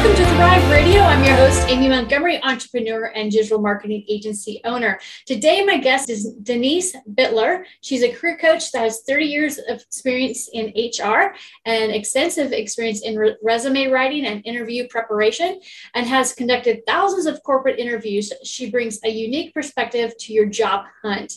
Welcome to Thrive Radio. I'm your host, Amy Montgomery, entrepreneur and digital marketing agency owner. Today, my guest is Denise Bittler. She's a career coach that has 30 years of experience in HR and extensive experience in re- resume writing and interview preparation, and has conducted thousands of corporate interviews. She brings a unique perspective to your job hunt.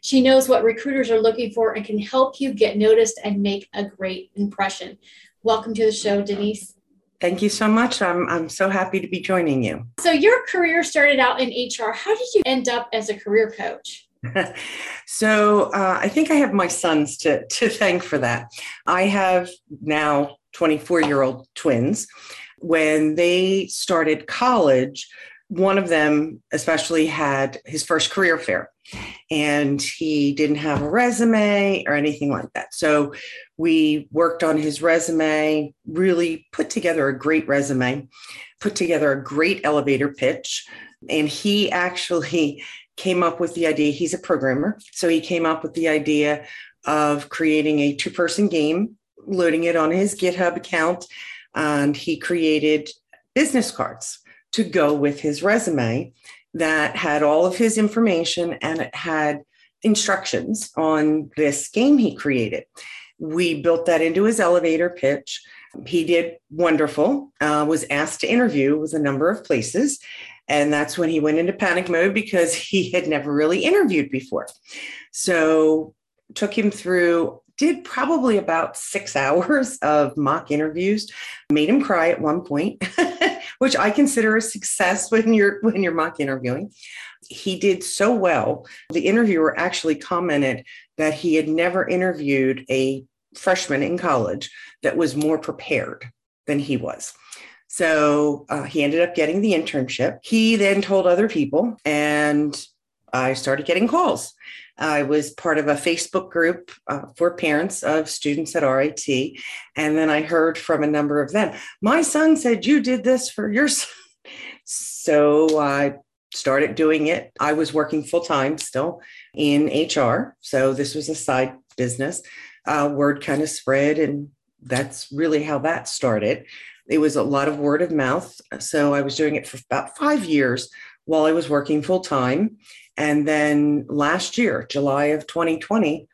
She knows what recruiters are looking for and can help you get noticed and make a great impression. Welcome to the show, Denise. Thank you so much. I'm, I'm so happy to be joining you. So, your career started out in HR. How did you end up as a career coach? so, uh, I think I have my sons to, to thank for that. I have now 24 year old twins. When they started college, one of them especially had his first career fair and he didn't have a resume or anything like that. So we worked on his resume, really put together a great resume, put together a great elevator pitch. And he actually came up with the idea. He's a programmer. So he came up with the idea of creating a two person game, loading it on his GitHub account. And he created business cards to go with his resume that had all of his information and it had instructions on this game he created. We built that into his elevator pitch. He did wonderful, uh, was asked to interview with a number of places. And that's when he went into panic mode because he had never really interviewed before. So took him through did probably about six hours of mock interviews made him cry at one point which i consider a success when you're when you're mock interviewing. He did so well the interviewer actually commented that he had never interviewed a freshman in college that was more prepared than he was. So uh, he ended up getting the internship. He then told other people and i started getting calls I was part of a Facebook group uh, for parents of students at RIT. And then I heard from a number of them, my son said you did this for your son. So I started doing it. I was working full time still in HR. So this was a side business. Uh, word kind of spread, and that's really how that started. It was a lot of word of mouth. So I was doing it for about five years while I was working full time. And then last year, July of 2020,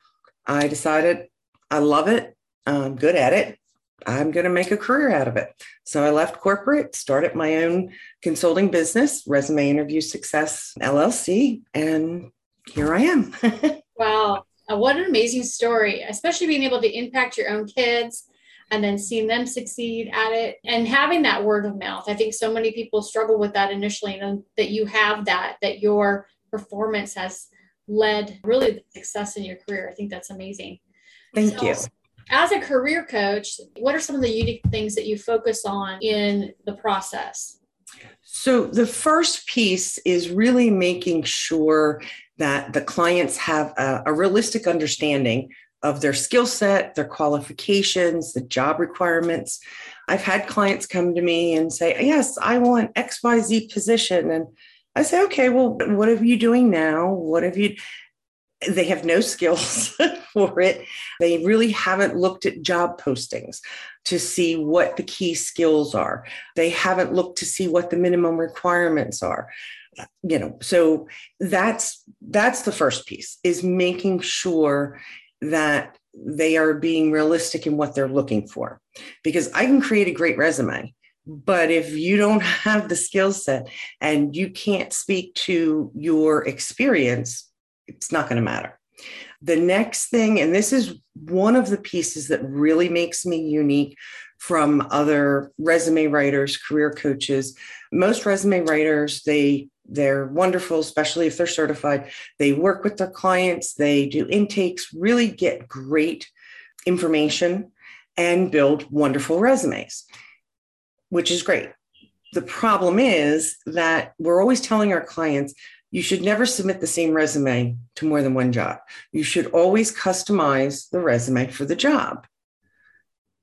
I decided I love it. I'm good at it. I'm going to make a career out of it. So I left corporate, started my own consulting business, Resume Interview Success LLC, and here I am. wow. What an amazing story, especially being able to impact your own kids and then seeing them succeed at it and having that word of mouth. I think so many people struggle with that initially, and that you have that, that your performance has led really the success in your career. I think that's amazing. Thank so, you. As a career coach, what are some of the unique things that you focus on in the process? So, the first piece is really making sure that the clients have a, a realistic understanding of their skill set, their qualifications, the job requirements. I've had clients come to me and say, Yes, I want XYZ position. And I say, okay, well, what are you doing now? What have you? They have no skills for it. They really haven't looked at job postings to see what the key skills are. They haven't looked to see what the minimum requirements are. You know, so that's that's the first piece is making sure that they are being realistic in what they're looking for. Because I can create a great resume, but if you don't have the skill set and you can't speak to your experience, it's not going to matter. The next thing, and this is one of the pieces that really makes me unique from other resume writers, career coaches. Most resume writers, they they're wonderful, especially if they're certified. They work with their clients, they do intakes, really get great information and build wonderful resumes which is great. The problem is that we're always telling our clients you should never submit the same resume to more than one job. You should always customize the resume for the job.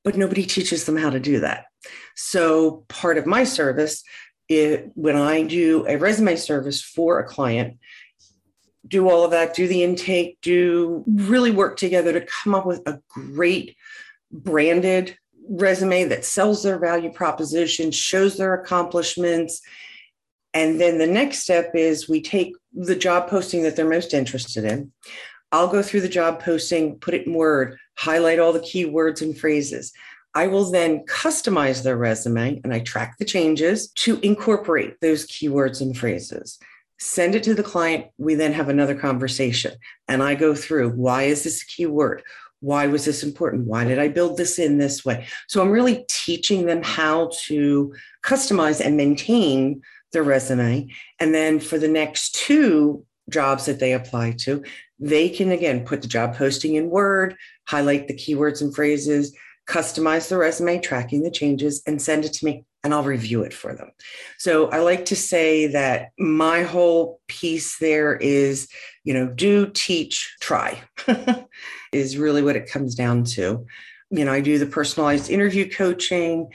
But nobody teaches them how to do that. So, part of my service it, when I do a resume service for a client, do all of that, do the intake, do really work together to come up with a great branded resume that sells their value proposition, shows their accomplishments. And then the next step is we take the job posting that they're most interested in. I'll go through the job posting, put it in Word, highlight all the keywords and phrases. I will then customize their resume and I track the changes to incorporate those keywords and phrases. Send it to the client. We then have another conversation and I go through why is this a keyword? Why was this important? Why did I build this in this way? So I'm really teaching them how to customize and maintain their resume. And then for the next two jobs that they apply to, they can again put the job posting in Word, highlight the keywords and phrases, customize the resume, tracking the changes, and send it to me, and I'll review it for them. So I like to say that my whole piece there is, you know, do, teach, try, is really what it comes down to. You know, I do the personalized interview coaching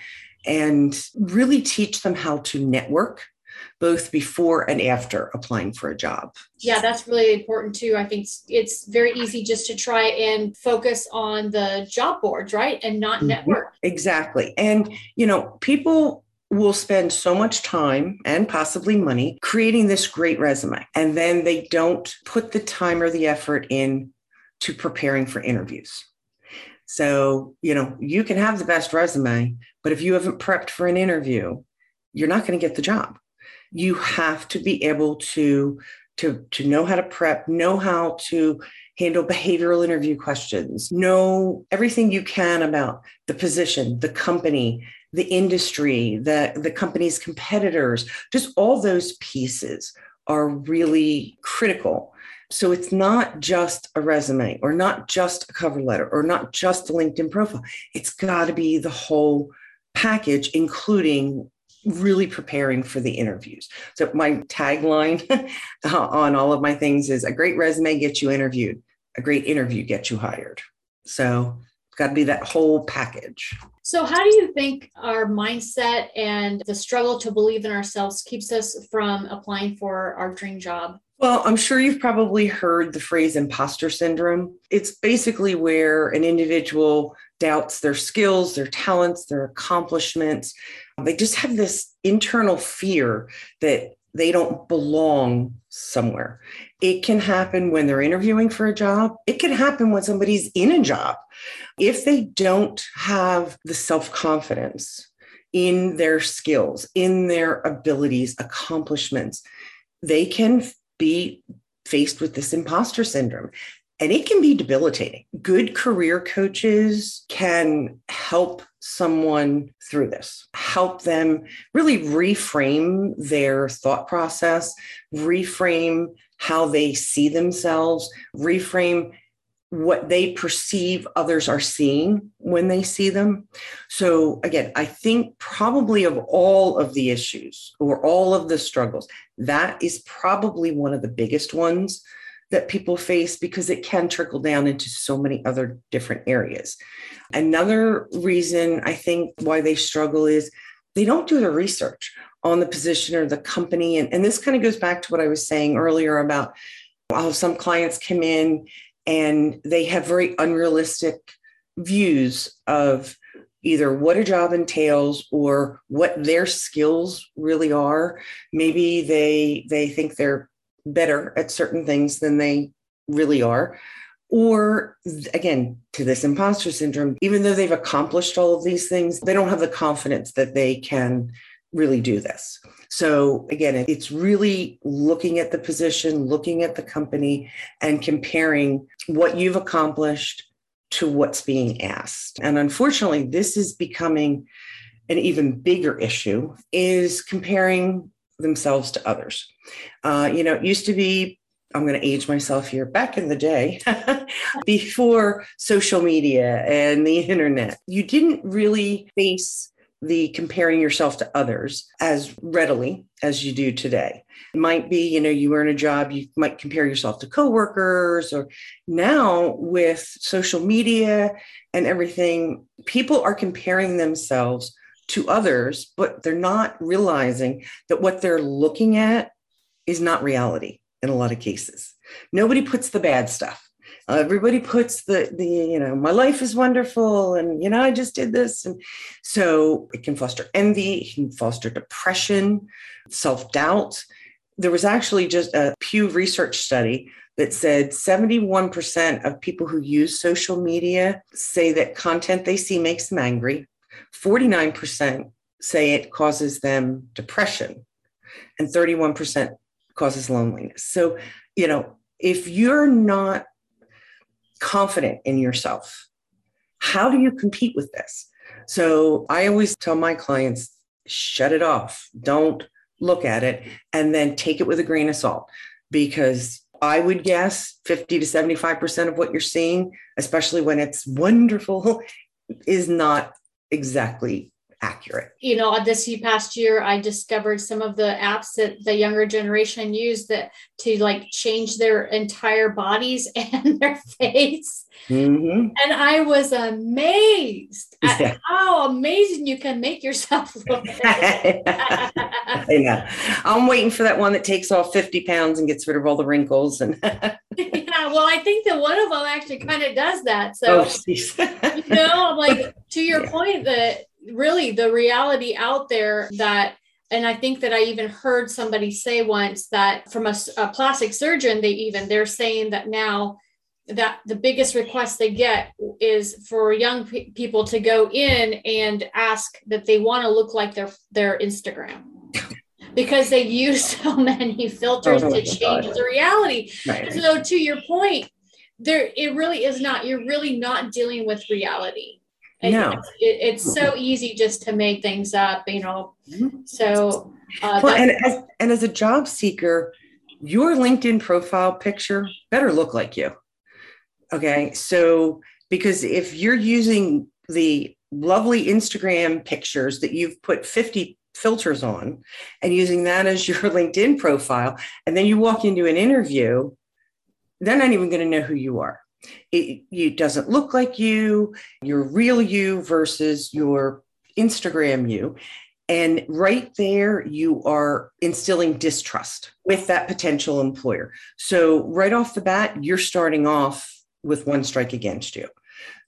and really teach them how to network both before and after applying for a job. Yeah, that's really important too. I think it's, very easy just to try and focus on the job boards, right? And not mm-hmm. network. Exactly. And, you know, people will spend so much time and possibly money creating this great resume. And then they don't put the time or the effort in to preparing for interviews. So, you know, you can have the best resume, but if you haven't prepped for an interview, you're not going to get the job you have to be able to to to know how to prep know how to handle behavioral interview questions know everything you can about the position the company the industry the the company's competitors. Just all those pieces are really critical. So it's not just a resume or not just a cover letter or not just a linkedin profile. It's got to be the whole package including really preparing for the interviews. So my tagline uh, on all of my things is a great resume gets you interviewed, a great interview gets you hired. So it's got to be that whole package. So how do you think our mindset and the struggle to believe in ourselves keeps us from applying for our dream job? Well, I'm sure you've probably heard the phrase imposter syndrome. It's basically where an individual doubts their skills, their talents, their accomplishments. They just have this internal fear that they don't belong somewhere. It can happen when they're interviewing for a job. It can happen when somebody's in a job. If they don't have the self confidence in their skills, in their abilities, accomplishments, they can be faced with this imposter syndrome. And it can be debilitating. Good career coaches can help someone through this, help them really reframe their thought process, reframe how they see themselves, reframe what they perceive others are seeing when they see them. So, again, I think probably of all of the issues or all of the struggles, that is probably one of the biggest ones that people face because it can trickle down into so many other different areas. Another reason I think why they struggle is they don't do the research on the position or the company. And, and this kind of goes back to what I was saying earlier about how some clients come in and they have very unrealistic views of either what a job entails or what their skills really are maybe they they think they're better at certain things than they really are or again to this imposter syndrome even though they've accomplished all of these things they don't have the confidence that they can really do this so again, it's really looking at the position, looking at the company, and comparing what you've accomplished to what's being asked. And unfortunately, this is becoming an even bigger issue is comparing themselves to others. Uh, you know, it used to be I'm going to age myself here. Back in the day, before social media and the internet, you didn't really face the comparing yourself to others as readily as you do today. It might be, you know, you in a job, you might compare yourself to coworkers, or now with social media and everything, people are comparing themselves to others, but they're not realizing that what they're looking at is not reality in a lot of cases. Nobody puts the bad stuff. Everybody puts the the you know my life is wonderful and you know I just did this and so it can foster envy, it can foster depression, self doubt. There was actually just a Pew Research study that said 71% of people who use social media say that content they see makes them angry. 49% say it causes them depression, and 31% causes loneliness. So, you know, if you're not confident in yourself, how do you compete with this? So, I always tell my clients shut it off, don't look at it, and then take it with a grain of salt because I would guess 50 to 75% of what you're seeing, especially when it's wonderful, is not exactly accurate. You know, this past year, I discovered some of the apps that the younger generation use that to like change their entire bodies and their face. Mm-hmm. And I was amazed at yeah. how amazing you can make yourself look. I know. I'm waiting for that one that takes off 50 pounds and gets rid of all the wrinkles. And well, I think that one of them actually kind of does that. So, oh, you know, I'm like, to your yeah. point, that really the reality out there that and i think that i even heard somebody say once that from a, a plastic surgeon they even they're saying that now that the biggest request they get is for young pe- people to go in and ask that they want to look like their their instagram because they use so many filters oh, to change God. the reality right. so to your point there it really is not you're really not dealing with reality no. It, it's so easy just to make things up, you know. Mm-hmm. So, uh, well, and as, and as a job seeker, your LinkedIn profile picture better look like you. Okay. So, because if you're using the lovely Instagram pictures that you've put 50 filters on and using that as your LinkedIn profile, and then you walk into an interview, they're not even going to know who you are it, it doesn't look like you, your real you versus your Instagram you. And right there, you are instilling distrust with that potential employer. So, right off the bat, you're starting off with one strike against you.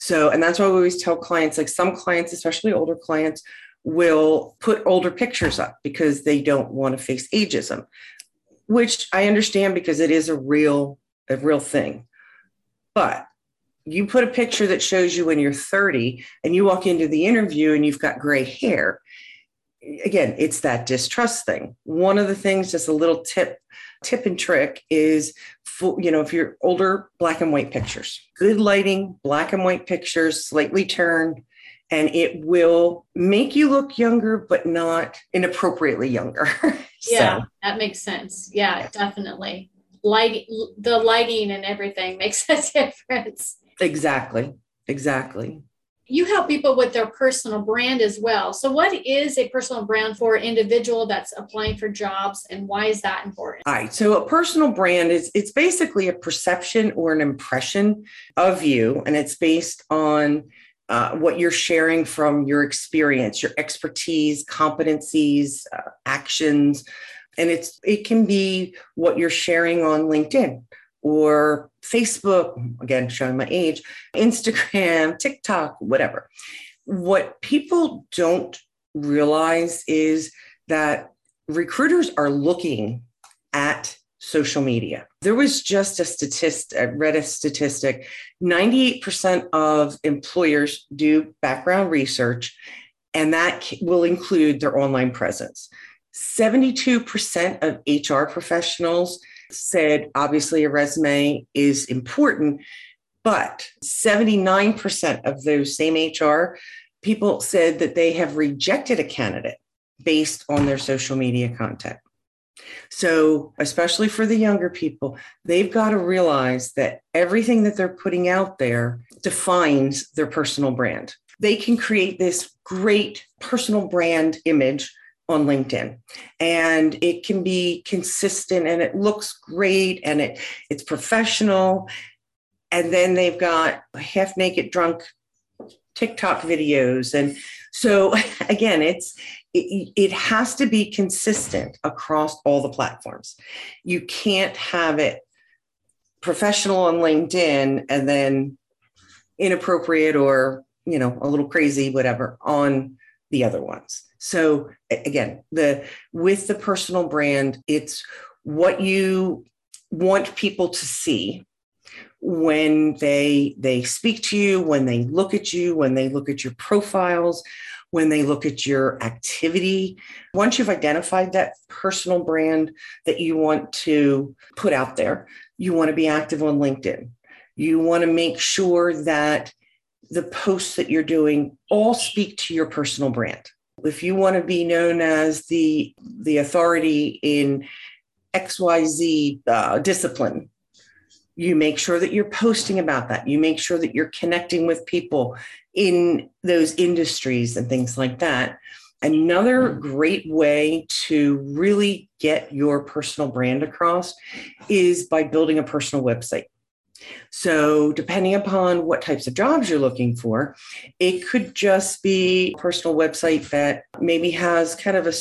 So, and that's why we always tell clients like some clients, especially older clients, will put older pictures up because they don't want to face ageism, which I understand because it is a real, a real thing. But you put a picture that shows you when you're 30 and you walk into the interview and you've got gray hair. Again, it's that distrust thing. One of the things, just a little tip, tip and trick is, for, you know, if you're older, black and white pictures, good lighting, black and white pictures, slightly turned, and it will make you look younger, but not inappropriately younger. yeah, so. that makes sense. Yeah, definitely lighting the lighting and everything makes a difference exactly exactly you help people with their personal brand as well so what is a personal brand for an individual that's applying for jobs and why is that important all right so a personal brand is it's basically a perception or an impression of you and it's based on uh, what you're sharing from your experience your expertise competencies uh, actions. And it's it can be what you're sharing on linkedin or facebook again showing my age instagram tiktok whatever. What people don't realize is that recruiters are looking at social media. There was just a statistic, I read a statistic 98% of employers do background research, and that will include their online presence. 72% of HR professionals said obviously a resume is important, but 79% of those same HR people said that they have rejected a candidate based on their social media content. So, especially for the younger people, they've got to realize that everything that they're putting out there defines their personal brand. They can create this great personal brand image on LinkedIn and it can be consistent and it looks great and it it's professional and then they've got half naked drunk TikTok videos. And so again, it's it, it has to be consistent across all the platforms. You can't have it professional on LinkedIn and then inappropriate or you know a little crazy whatever on the other ones so again the with the personal brand it's what you want people to see when they they speak to you when they look at you when they look at your profiles when they look at your activity once you've identified that personal brand that you want to put out there you want to be active on linkedin you want to make sure that the posts that you're doing all speak to your personal brand. If you want to be known as the the authority in XYZ uh, discipline, you make sure that you're posting about that. You make sure that you're connecting with people in those industries and things like that. Another mm-hmm. great way to really get your personal brand across is by building a personal website. So, depending upon what types of jobs you're looking for, it could just be a personal website that maybe has kind of a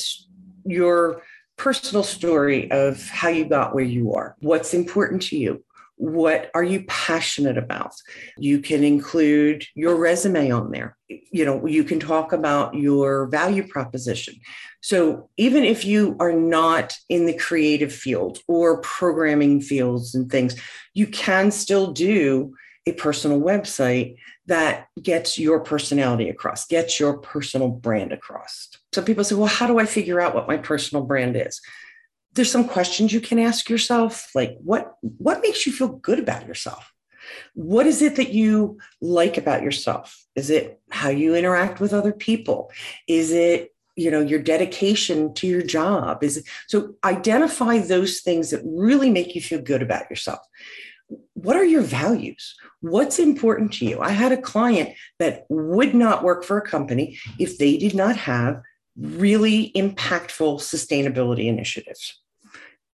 your personal story of how you got where you are, what's important to you, what are you passionate about? You can include your resume on there. You know you can talk about your value proposition. So even if you are not in the creative field or programming fields and things you can still do a personal website that gets your personality across gets your personal brand across. So people say well how do i figure out what my personal brand is there's some questions you can ask yourself like what what makes you feel good about yourself? What is it that you like about yourself? Is it how you interact with other people? Is it you know your dedication to your job? Is it, so identify those things that really make you feel good about yourself. What are your values? What's important to you? I had a client that would not work for a company if they did not have really impactful sustainability initiatives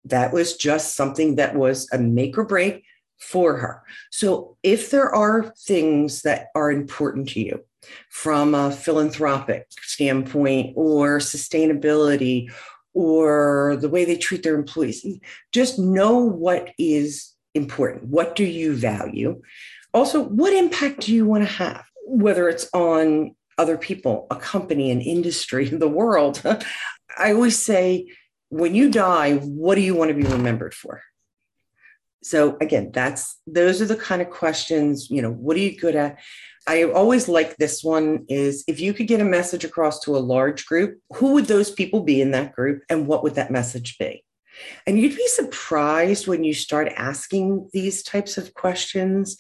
that was just something that was a make or break for her. So, if there are things that are important to you from a philanthropic standpoint or sustainability or the way they treat their employees, just know what is important. What do you value? Also, what impact do you want to have, whether it's on other people, a company, an industry, the world? I always say, when you die, what do you want to be remembered for? So again, that's those are the kind of questions, you know, what are you good at? I always like this one is if you could get a message across to a large group, who would those people be in that group and what would that message be? And you'd be surprised when you start asking these types of questions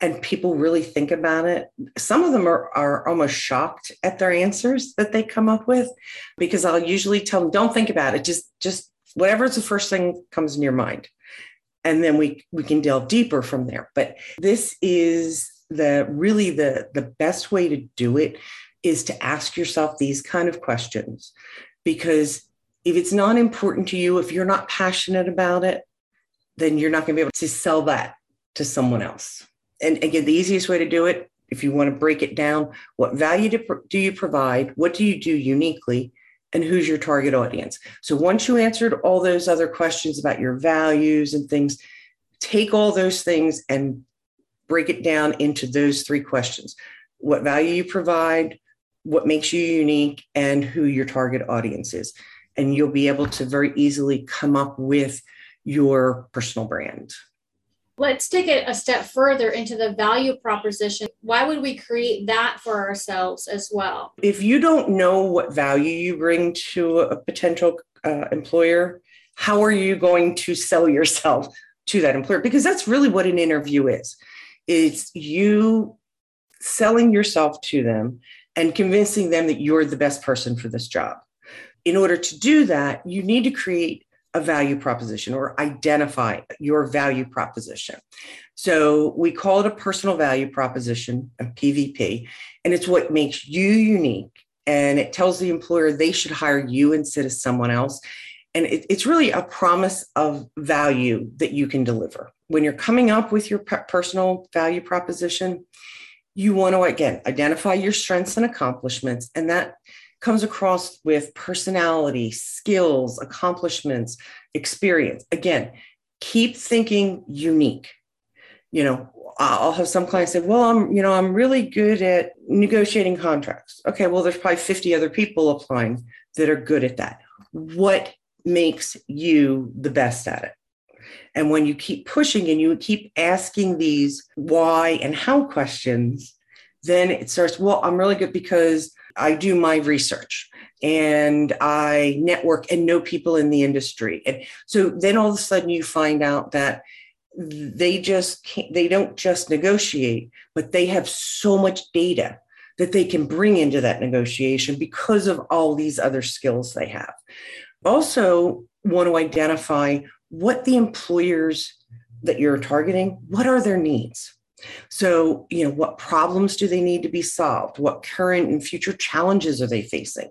and people really think about it. Some of them are, are almost shocked at their answers that they come up with because I'll usually tell them, don't think about it. Just, just whatever's the first thing comes in your mind. And then we, we can delve deeper from there. But this is the really the, the best way to do it is to ask yourself these kind of questions because if it's not important to you, if you're not passionate about it, then you're not going to be able to sell that to someone else and again, the easiest way to do it, if you want to break it down, what value do, do you provide? What do you do uniquely? And who's your target audience? So once you answered all those other questions about your values and things, take all those things and break it down into those three questions what value you provide, what makes you unique, and who your target audience is. And you'll be able to very easily come up with your personal brand. Let's take it a step further into the value proposition. Why would we create that for ourselves as well? If you don't know what value you bring to a potential uh, employer, how are you going to sell yourself to that employer? Because that's really what an interview is. It's you selling yourself to them and convincing them that you're the best person for this job. In order to do that, you need to create a value proposition or identify your value proposition. So we call it a personal value proposition, a PVP, and it's what makes you unique. And it tells the employer they should hire you instead of someone else. And it, it's really a promise of value that you can deliver. When you're coming up with your personal value proposition, you want to again identify your strengths and accomplishments and that comes across with personality skills accomplishments experience. Again keep thinking unique. You know i'll have some clients say well i'm you know i'm really good at negotiating contracts. Okay well there's probably 50 other people applying that are good at that. What makes you the best at it? And when you keep pushing and you keep asking these why and how questions, then it starts, well, I'm really good because I do my research and I network and know people in the industry. And so then all of a sudden you find out that they just can't, they don't just negotiate, but they have so much data that they can bring into that negotiation because of all these other skills they have. Also, want to identify what the employers that you're targeting, what are their needs? So, you know, what problems do they need to be solved? What current and future challenges are they facing?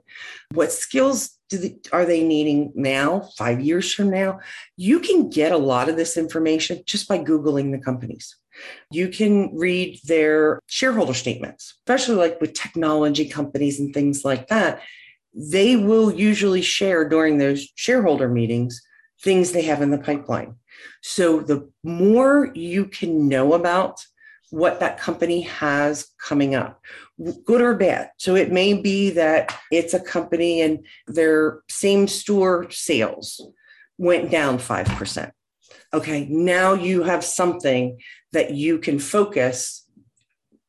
What skills they, are they needing now, five years from now? You can get a lot of this information just by Googling the companies. You can read their shareholder statements, especially like with technology companies and things like that. They will usually share during those shareholder meetings things they have in the pipeline. So the more you can know about what that company has coming up, good or bad. So it may be that it's a company and their same store sales went down 5%. Okay, now you have something that you can focus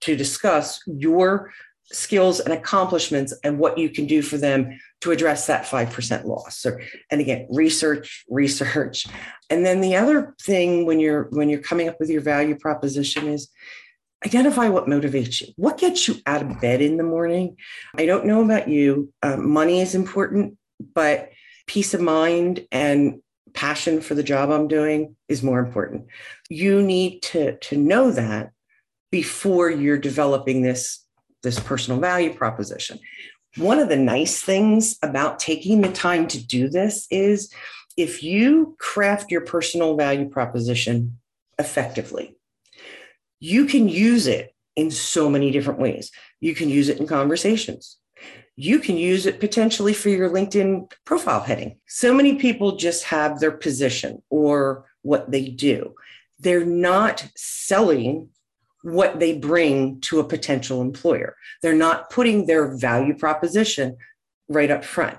to discuss your skills and accomplishments and what you can do for them to address that 5% loss. And again research research. And then the other thing when you're when you're coming up with your value proposition is identify what motivates you. What gets you out of bed in the morning? I don't know about you um, money is important but peace of mind and passion for the job i'm doing is more important. You need to to know that before you're developing this this personal value proposition one of the nice things about taking the time to do this is if you craft your personal value proposition effectively, you can use it in so many different ways. You can use it in conversations. You can use it potentially for your LinkedIn profile heading. So many people just have their position or what they do. They're not selling what they bring to a potential employer. They're not putting their value proposition right up front.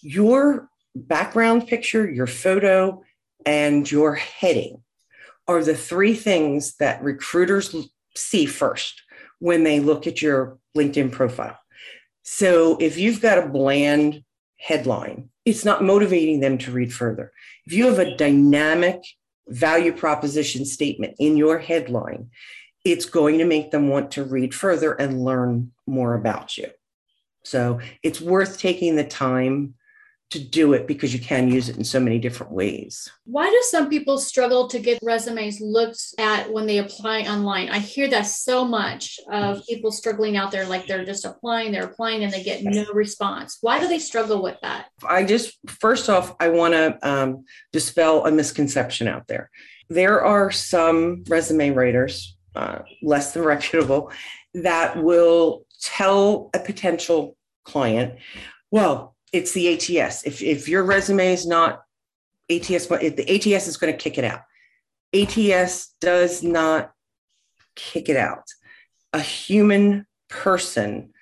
Your background picture, your photo, and your heading are the three things that recruiters see first when they look at your LinkedIn profile. So if you've got a bland headline, it's not motivating them to read further. If you have a dynamic value proposition statement in your headline, it's going to make them want to read further and learn more about you. So it's worth taking the time to do it because you can use it in so many different ways. Why do some people struggle to get resumes looked at when they apply online? I hear that so much of people struggling out there, like they're just applying, they're applying, and they get no response. Why do they struggle with that? I just, first off, I want to um, dispel a misconception out there. There are some resume writers uh, less than reputable that will tell a potential client, well, it's the ATS. If, if your resume is not ATS, if the ATS is going to kick it out. ATS does not kick it out. A human person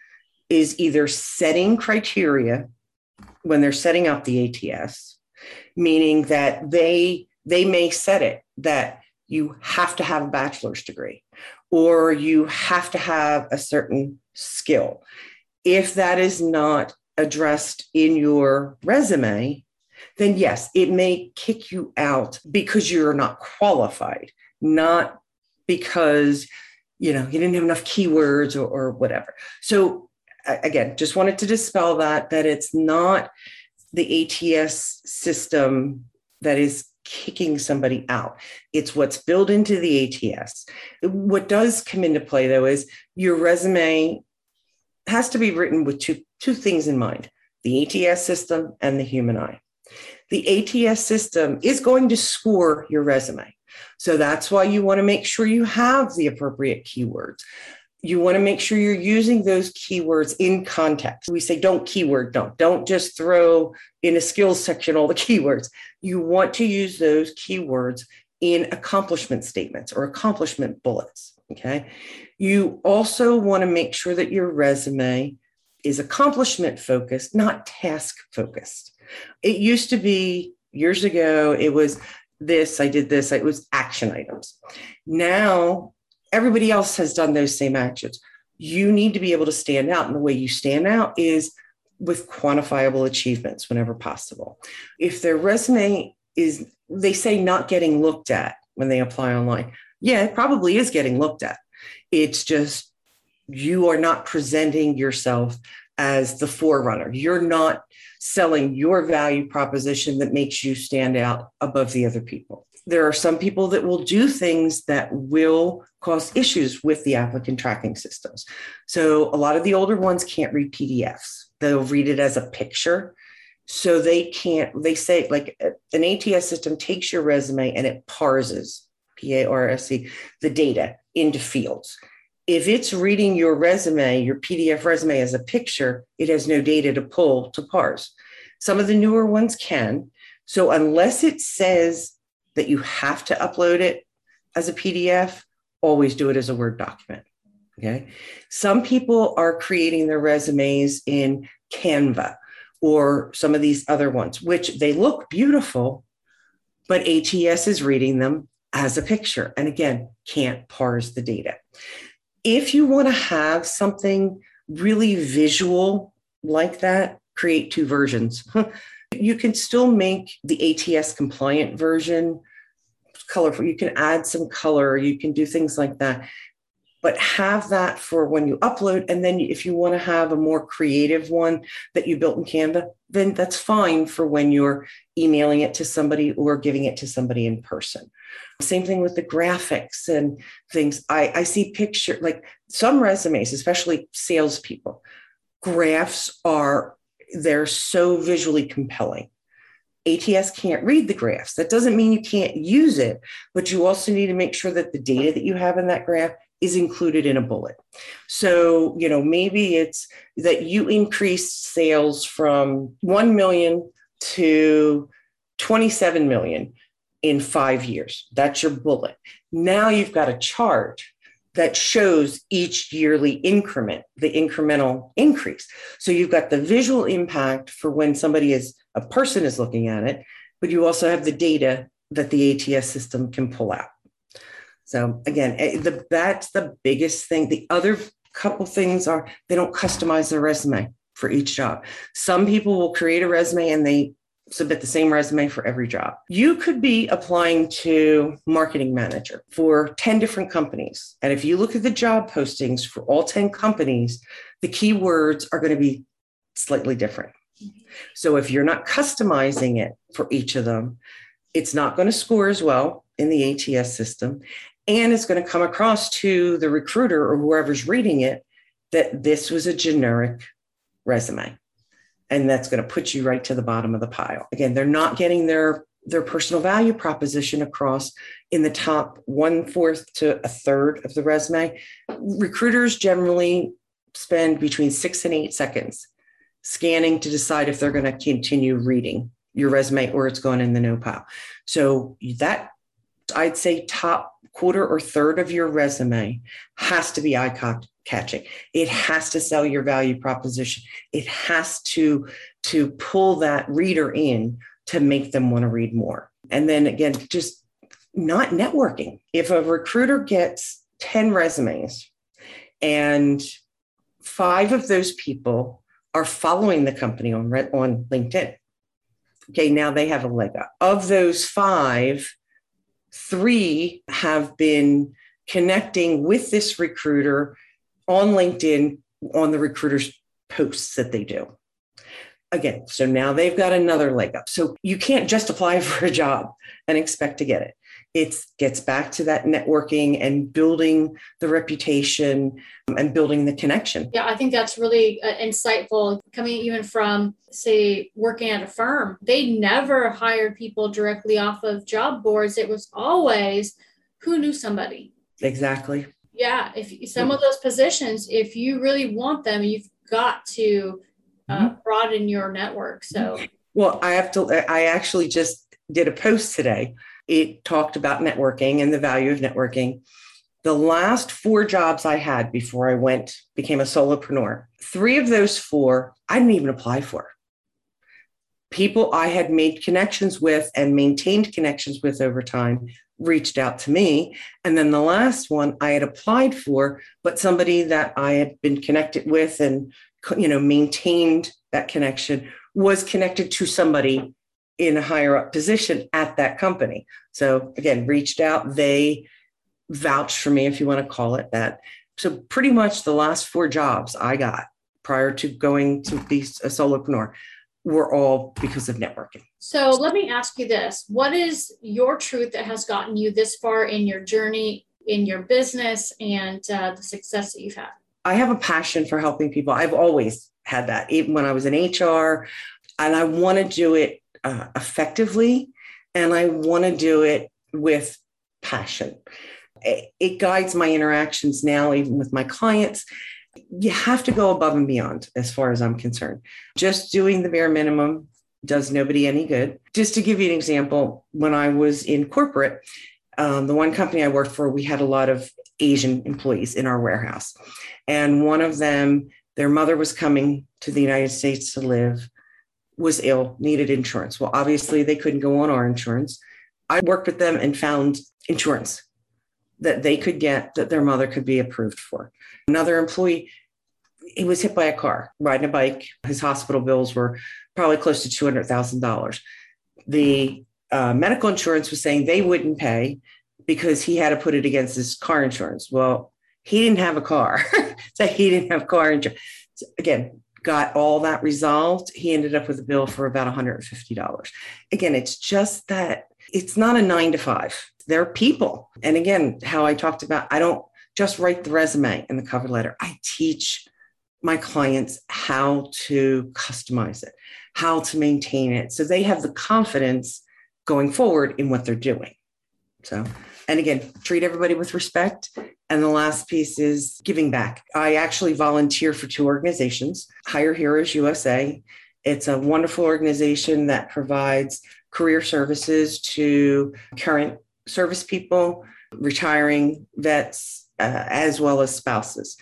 is either setting criteria when they're setting up the ATS, meaning that they they may set it that you have to have a bachelor's degree or you have to have a certain skill. If that is not addressed in your resume, then yes, it may kick you out because you're not qualified, not because you know you didn't have enough keywords or, or whatever. So again, just wanted to dispel that that it's not the ATS system that is kicking somebody out. It's what's built into the ATS. What does come into play though is your resume has to be written with two, two things in mind the ATS system and the human eye. The ATS system is going to score your resume. So that's why you want to make sure you have the appropriate keywords. You want to make sure you're using those keywords in context. We say don't keyword don't. Don't just throw in a skills section all the keywords. You want to use those keywords in accomplishment statements or accomplishment bullets. Okay. You also want to make sure that your resume is accomplishment focused, not task focused. It used to be years ago, it was this, I did this, it was action items. Now everybody else has done those same actions. You need to be able to stand out. And the way you stand out is with quantifiable achievements whenever possible. If their resume is, they say, not getting looked at when they apply online, yeah, it probably is getting looked at. It's just you are not presenting yourself as the forerunner. You're not selling your value proposition that makes you stand out above the other people there are some people that will do things that will cause issues with the applicant tracking systems. So a lot of the older ones can't read PDFs. They'll read it as a picture. So they can't, they say like uh, an ATS system takes your resume and it parses, P A R S E, the data into fields. If it's reading your resume, your PDF resume as a picture, it has no data to pull to parse. Some of the newer ones can. So unless it says that you have to upload it as a PDF, always do it as a Word document. Okay. Some people are creating their resumes in Canva or some of these other ones, which they look beautiful, but ATS is reading them as a picture. And again, can't parse the data. If you want to have something really visual like that, create two versions. You can still make the ATS compliant version colorful. You can add some color, you can do things like that. But have that for when you upload. And then if you want to have a more creative one that you built in Canva, then that's fine for when you're emailing it to somebody or giving it to somebody in person. Same thing with the graphics and things. I, I see picture like some resumes, especially salespeople, graphs are they're so visually compelling. ATS can't read the graphs. That doesn't mean you can't use it, but you also need to make sure that the data that you have in that graph is included in a bullet. So, you know, maybe it's that you increased sales from 1 million to 27 million in five years. That's your bullet. Now you've got a chart that shows each yearly increment, the incremental increase. So you've got the visual impact for when somebody is a person is looking at it, but you also have the data that the ATS system can pull out. So again, eh, the, that's the biggest thing. The other couple things are they don't customize their resume for each job. Some people will create a resume and they submit the same resume for every job. You could be applying to marketing manager for 10 different companies. And if you look at the job postings for all 10 companies, the keywords are going to be slightly different. So if you're not customizing it for each of them, it's not going to score as well in the ATS system. And it's going to come across to the recruiter or whoever's reading it that this was a generic resume and that's going to put you right to the bottom of the pile. Again, they're not getting their their personal value proposition across in the top one fourth to a third of the resume. Recruiters generally spend between six and eight seconds scanning to decide if they're going to continue reading your resume or it's going in the no pile. So that I'd say top quarter or third of your resume has to be eye catching. It has to sell your value proposition. It has to to pull that reader in to make them want to read more. And then again, just not networking. If a recruiter gets 10 resumes and five of those people are following the company on on LinkedIn. Okay, now they have a leg up. Of those five, three have been connecting with this recruiter on LinkedIn on the recruiter's posts that they do. Again, so now they've got another leg up. So you can't just apply for a job and expect to get it. It gets back to that networking and building the reputation and building the connection. Yeah, I think that's really uh, insightful. Coming even from, say, working at a firm, they never hired people directly off of job boards. It was always who knew somebody. Exactly Yeah, if some of those positions, if you really want them, you've got to uh, mm-hmm. broaden your network. So, well, I have to. I actually just did a post today. It talked about networking and the value of networking. The last four jobs I had before I went became a solopreneur. Three of those four I didn't even apply for people I had made connections with and maintained connections with over time reached out to me. And then the last one I had applied for, but somebody that I had been connected with and you know maintained that connection was connected to somebody in a higher up position at that company. So again, reached out, they vouched for me, if you want to call it that. So pretty much the last four jobs I got prior to going to be a solopreneur were all because of networking. So let me ask you this What is your truth that has gotten you this far in your journey, in your business, and uh, the success that you've had? I have a passion for helping people. I've always had that, even when I was in HR, and I want to do it uh, effectively and I want to do it with passion. It, it guides my interactions now, even with my clients you have to go above and beyond as far as I'm concerned. Just doing the bare minimum does nobody any good. Just to give you an example, when I was in corporate, um, the one company I worked for, we had a lot of Asian employees in our warehouse. And one of them, their mother was coming to the United States to live, was ill, needed insurance. Well, obviously, they couldn't go on our insurance. I worked with them and found insurance that they could get that their mother could be approved for. Another employee, he was hit by a car riding a bike. His hospital bills were probably close to $200,000. The uh, medical insurance was saying they wouldn't pay because he had to put it against his car insurance. Well, he didn't have a car, so he didn't have car insurance. So again, got all that resolved. He ended up with a bill for about $150. Again, it's just that it's not a nine to five they're people. And again, how I talked about, I don't just write the resume and the cover letter. I teach my clients how to customize it, how to maintain it. So they have the confidence going forward in what they're doing. So, and again, treat everybody with respect. And the last piece is giving back. I actually volunteer for two organizations Hire Heroes USA. It's a wonderful organization that provides career services to current service people, retiring vets, uh, as well as spouses.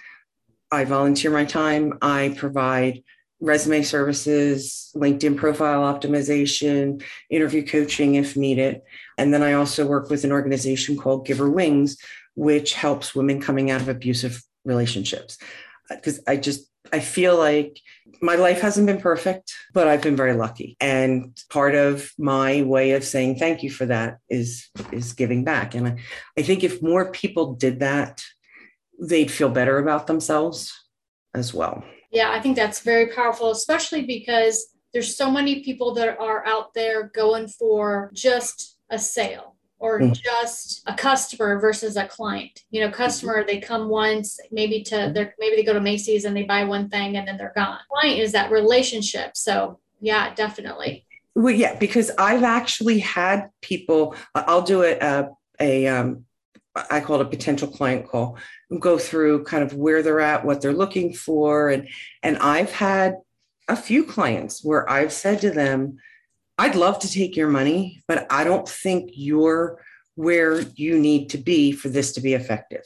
I volunteer my time. I provide resume services, LinkedIn profile optimization, interview coaching if needed. And then I also work with an organization called Give Her Wings, which helps women coming out of abusive relationships. Because uh, I just I feel like my life hasn't been perfect, but I've been very lucky. And part of my way of saying thank you for that is is giving back. And I, I think if more people did that, they'd feel better about themselves as well. Yeah, I think that's very powerful, especially because there's so many people that are out there going for just a sale or mm. just a customer versus a client. You know, customer they come once, maybe to mm-hmm. their maybe they go to Macy's and they buy one thing and then they're gone. Client is that relationship. So yeah, definitely. Well, yeah, because I've actually had people. I'll do it uh, a um, I call it a potential client call. Go through kind of where they're at, what they're looking for, and and I've had a few clients where I've said to them, I'd love to take your money, but I don't think you're where you need to be for this to be effective.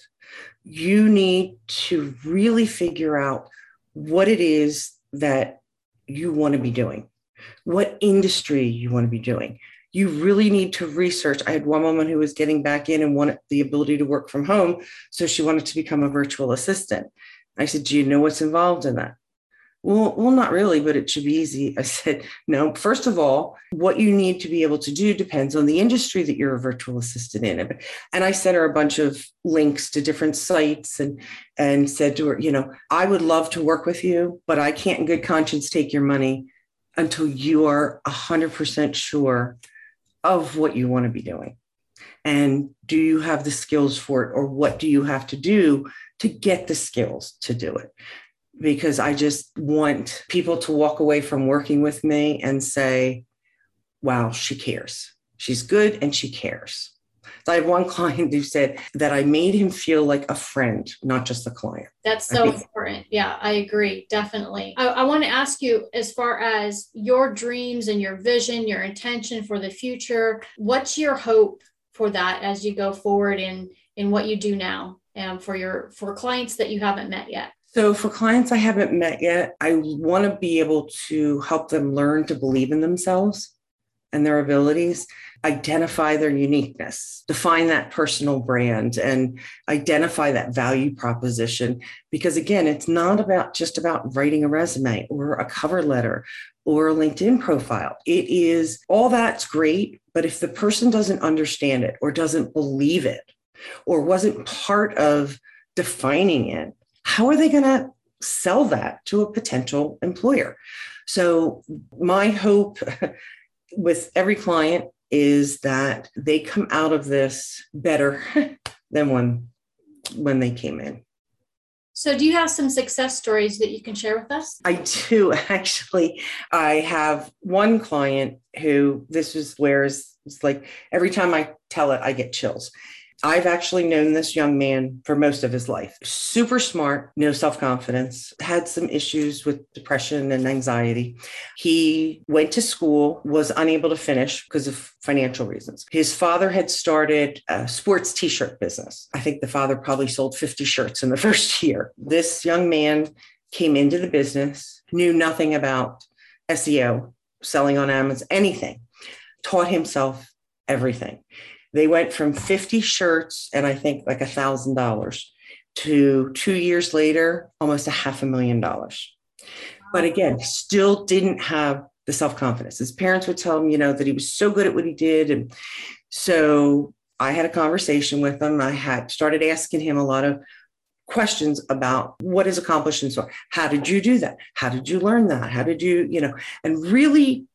You need to really figure out what it is that you want to be doing, what industry you want to be doing. You really need to research. I had one woman who was getting back in and wanted the ability to work from home. So she wanted to become a virtual assistant. I said, Do you know what's involved in that? Well, well, not really, but it should be easy. I said, no, first of all, what you need to be able to do depends on the industry that you're a virtual assistant in. And I sent her a bunch of links to different sites and and said to her, you know, I would love to work with you, but I can't in good conscience take your money until you are 100% sure of what you want to be doing. And do you have the skills for it, or what do you have to do to get the skills to do it? Because I just want people to walk away from working with me and say, wow, she cares. She's good and she cares. So I had one client who said that I made him feel like a friend, not just a client. That's so important. Yeah, I agree. Definitely. I, I want to ask you, as far as your dreams and your vision, your intention for the future, what's your hope for that as you go forward in in what you do now and for your for clients that you haven't met yet? So, for clients I haven't met yet, I want to be able to help them learn to believe in themselves and their abilities, identify their uniqueness, define that personal brand, and identify that value proposition. Because again, it's not about just about writing a resume or a cover letter or a LinkedIn profile. It is all that's great, but if the person doesn't understand it or doesn't believe it or wasn't part of defining it, how are they going to sell that to a potential employer? So, my hope with every client is that they come out of this better than when when they came in. So, do you have some success stories that you can share with us? I do actually. I have one client who this is where it's like every time I tell it, I get chills. I've actually known this young man for most of his life. Super smart, no self confidence, had some issues with depression and anxiety. He went to school, was unable to finish because of financial reasons. His father had started a sports t shirt business. I think the father probably sold 50 shirts in the first year. This young man came into the business, knew nothing about SEO, selling on Amazon, anything, taught himself everything. They went from 50 shirts and I think like a thousand dollars to two years later, almost a half a million dollars. But again, still didn't have the self confidence. His parents would tell him, you know, that he was so good at what he did. And so I had a conversation with him. I had started asking him a lot of questions about what his accomplishments are. How did you do that? How did you learn that? How did you, you know, and really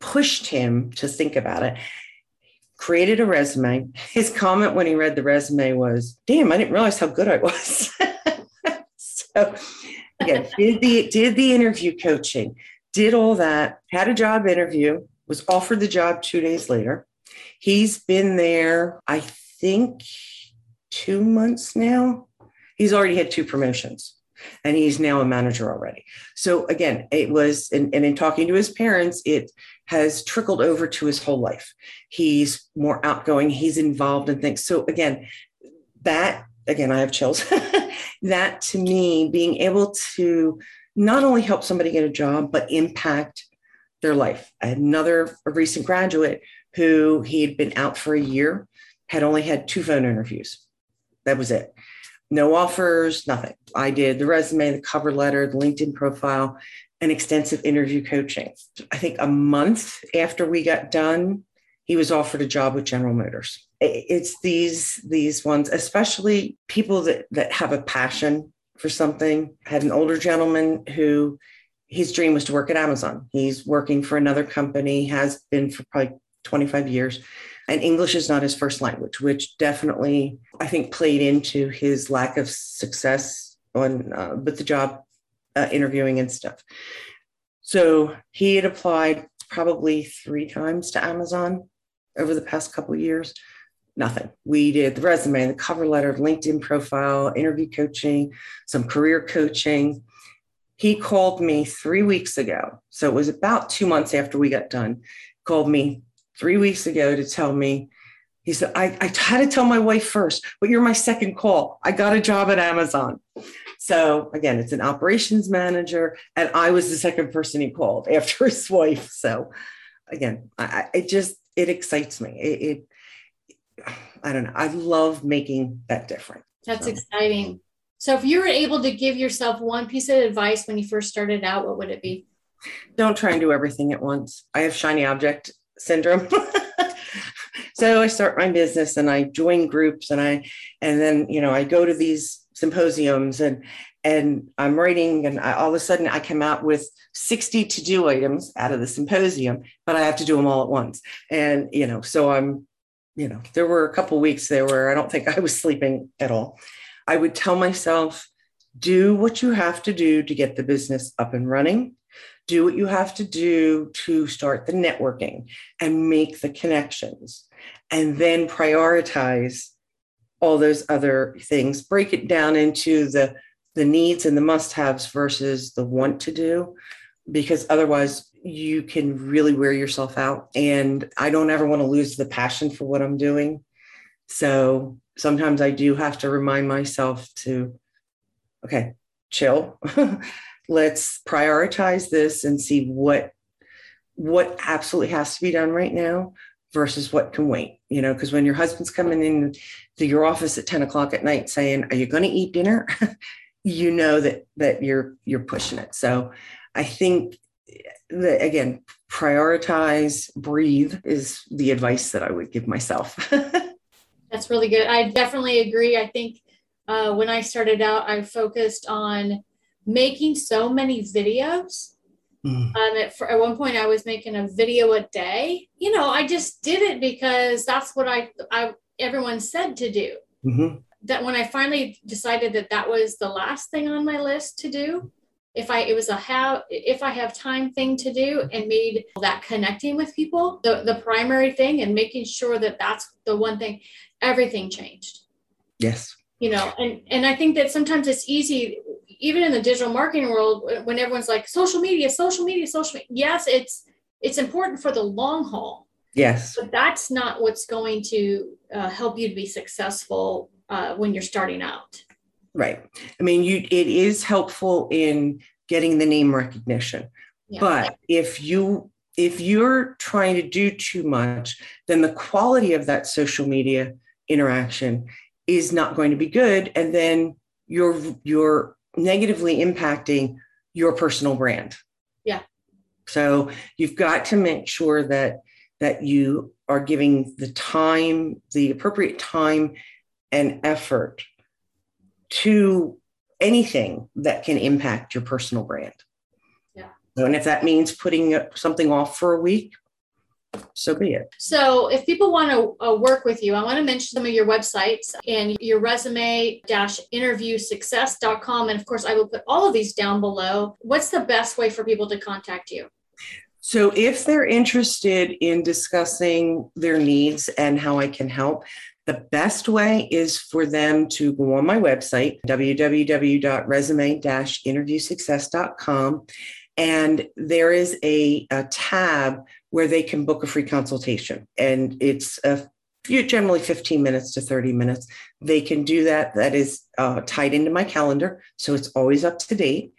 pushed him to think about it created a resume. His comment when he read the resume was, damn, I didn't realize how good I was. so again, did the did the interview coaching, did all that, had a job interview, was offered the job two days later. He's been there, I think, two months now. He's already had two promotions and he's now a manager already. So again, it was, and, and in talking to his parents, it has trickled over to his whole life. He's more outgoing, he's involved in things. So again, that again, I have chills. that to me, being able to not only help somebody get a job, but impact their life. Another recent graduate who he had been out for a year, had only had two phone interviews. That was it no offers, nothing. I did the resume, the cover letter, the LinkedIn profile, and extensive interview coaching. I think a month after we got done, he was offered a job with General Motors. It's these these ones, especially people that that have a passion for something. I had an older gentleman who his dream was to work at Amazon. He's working for another company, has been for probably 25 years and English is not his first language, which definitely I think played into his lack of success on uh, with the job uh, interviewing and stuff. So he had applied probably three times to Amazon over the past couple years. Nothing. We did the resume, the cover letter, LinkedIn profile, interview coaching, some career coaching. He called me three weeks ago. So it was about two months after we got done. Called me three weeks ago to tell me, he said, I, I had to tell my wife first, but you're my second call. I got a job at Amazon. So again, it's an operations manager, and I was the second person he called after his wife. So again, I, it just it excites me. It, it I don't know. I love making that difference. That's so. exciting. So if you were able to give yourself one piece of advice when you first started out, what would it be? Don't try and do everything at once. I have shiny object syndrome. so I start my business and I join groups and I and then you know I go to these symposiums and and I'm writing and I, all of a sudden I come out with 60 to do items out of the symposium, but I have to do them all at once. And you know, so I'm you know, there were a couple weeks there where I don't think I was sleeping at all. I would tell myself, do what you have to do to get the business up and running do what you have to do to start the networking and make the connections. and then prioritize all those other things. Break it down into the the needs and the must haves versus the want to do because otherwise you can really wear yourself out. And i don't ever want to lose the passion for what i'm doing. So sometimes i do have to remind myself to okay chill let's prioritize this and see what what absolutely has to be done right now versus what can wait you know because when your husband's coming in to your office at 10 o'clock at night saying are you going to eat dinner? you know that that you're you're pushing it. So i think that again prioritize breathe is the advice that i would give myself. That's really good. I definitely agree. I think uh, when i started out i focused on making so many videos Mm. Um, at, for, at one point, I was making a video a day. You know, I just did it because that's what I, I everyone said to do. Mm-hmm. That when I finally decided that that was the last thing on my list to do, if I it was a how if I have time thing to do and made that connecting with people the the primary thing and making sure that that's the one thing, everything changed. Yes. You know, and and I think that sometimes it's easy even in the digital marketing world, when everyone's like social media, social media, social media, yes, it's it's important for the long haul. Yes, but that's not what's going to uh, help you to be successful uh, when you're starting out. Right. I mean, you it is helpful in getting the name recognition, yeah. but if you if you're trying to do too much, then the quality of that social media interaction is not going to be good, and then your your negatively impacting your personal brand. Yeah. So you've got to make sure that that you are giving the time, the appropriate time and effort to anything that can impact your personal brand. Yeah. And if that means putting something off for a week, so be it. So, if people want to uh, work with you, I want to mention some of your websites and your resume dash interview success.com. And of course, I will put all of these down below. What's the best way for people to contact you? So, if they're interested in discussing their needs and how I can help, the best way is for them to go on my website, www.resume interviewsuccess.com. And there is a, a tab where they can book a free consultation. And it's a few, generally 15 minutes to 30 minutes. They can do that. That is uh, tied into my calendar. So it's always up to date.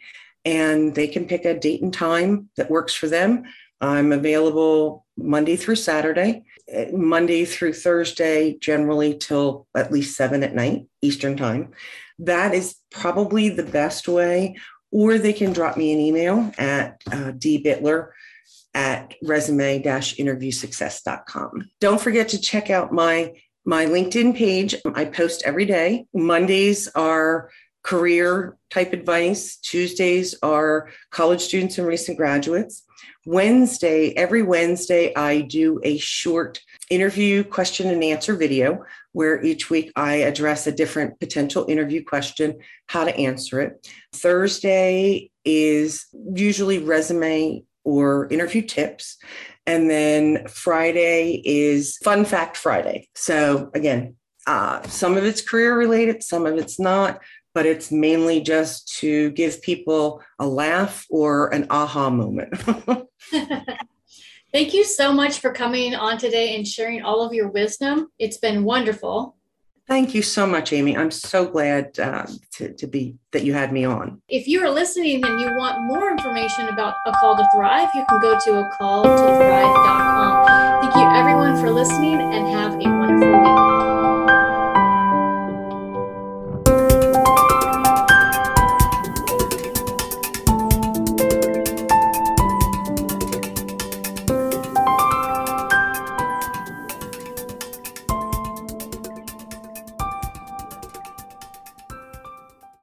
And they can pick a date and time that works for them. I'm available Monday through Saturday, eh, Monday through Thursday, generally till at least seven at night, Eastern time. That is probably the best way. Or they can drop me an email at uh, dbittler at resume-interviewsuccess.com. Don't forget to check out my my LinkedIn page. I post every day. Mondays are career type advice. Tuesdays are college students and recent graduates. Wednesday, every Wednesday, I do a short interview question and answer video where each week I address a different potential interview question, how to answer it. Thursday is usually resume or interview tips. And then Friday is Fun Fact Friday. So, again, uh, some of it's career related, some of it's not, but it's mainly just to give people a laugh or an aha moment. Thank you so much for coming on today and sharing all of your wisdom. It's been wonderful. Thank you so much, Amy. I'm so glad uh, to, to be that you had me on. If you are listening and you want more information about A Call to Thrive, you can go to a call to thrive.com. Thank you, everyone, for listening and have a